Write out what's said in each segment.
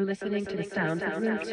You're listening to the sounds of Room 2.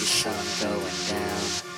the sun going down.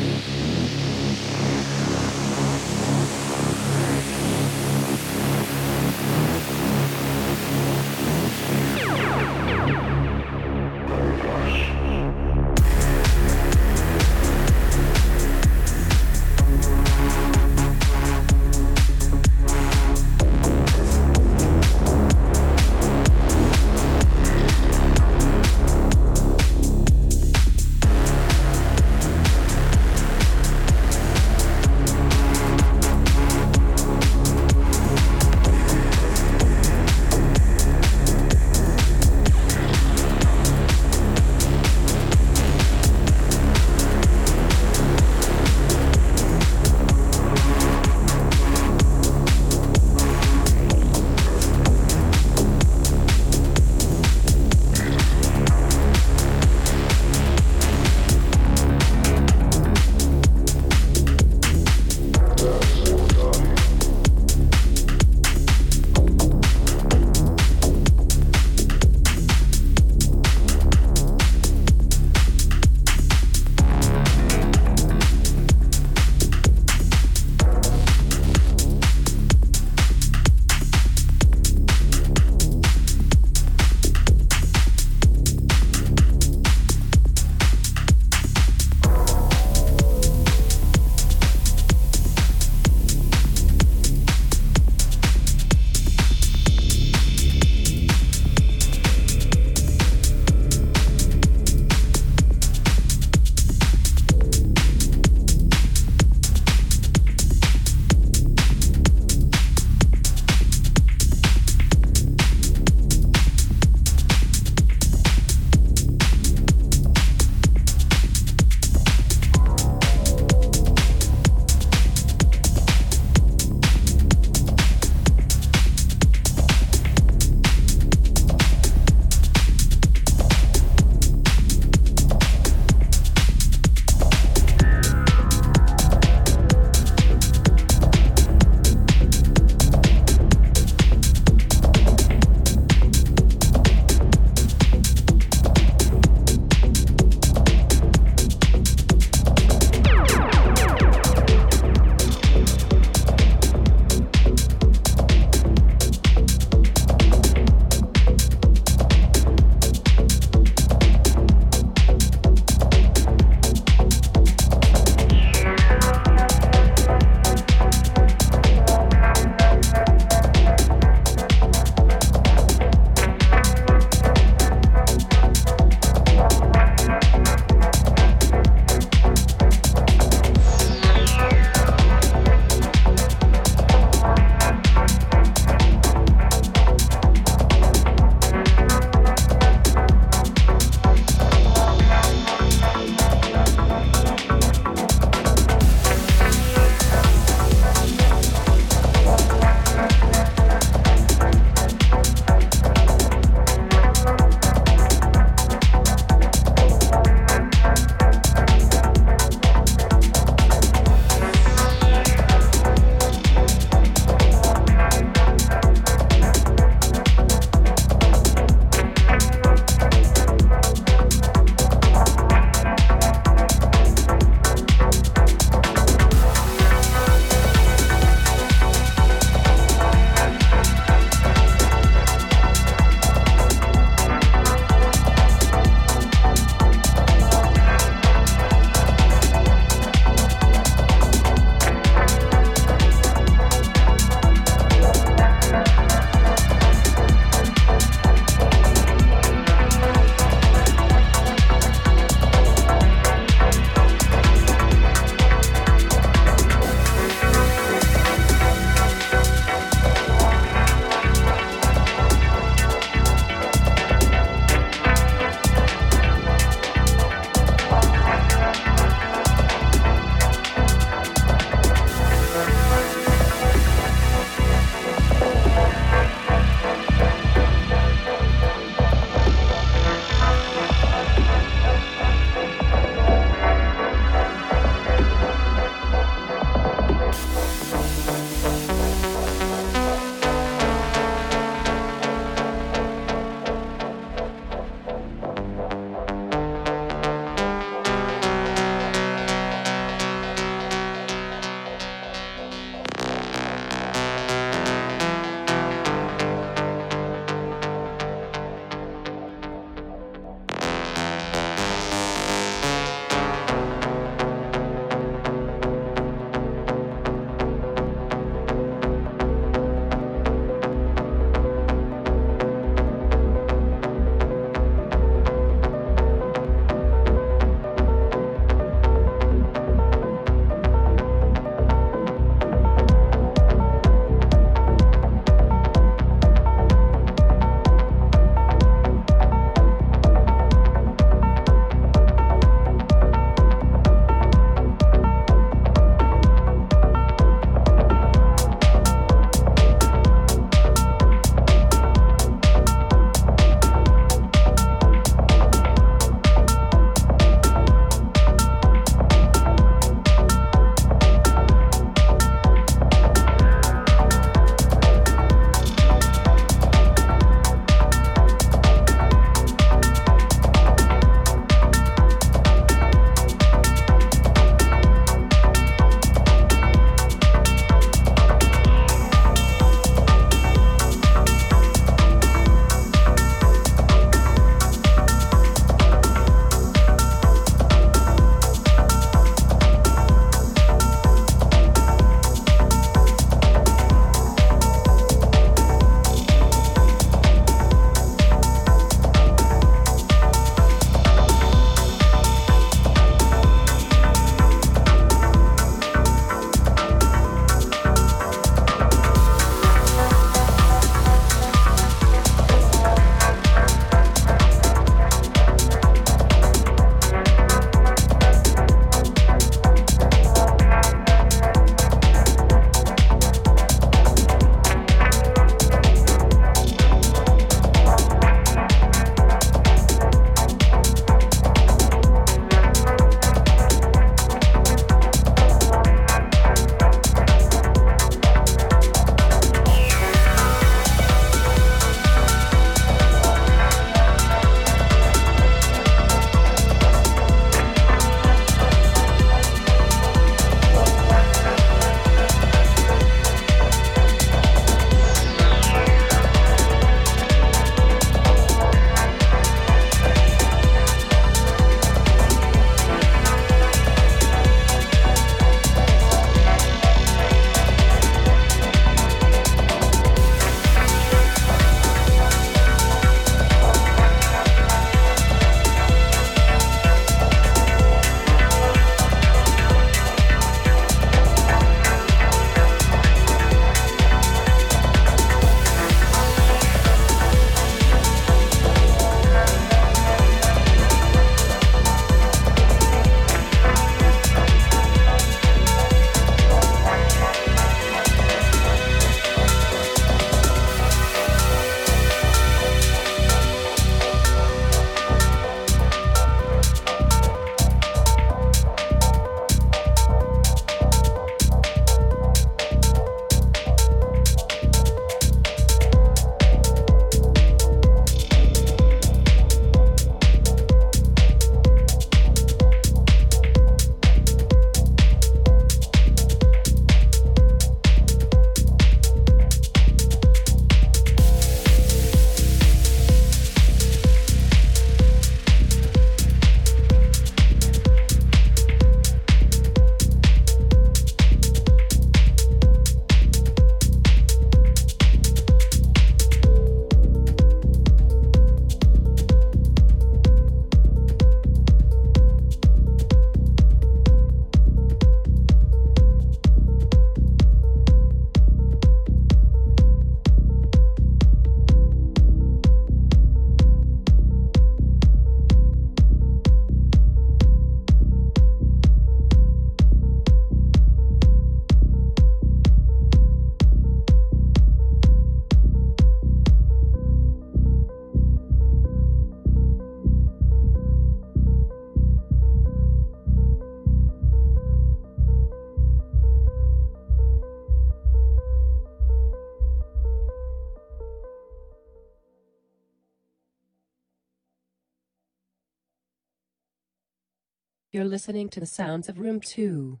You're listening to the sounds of room 2.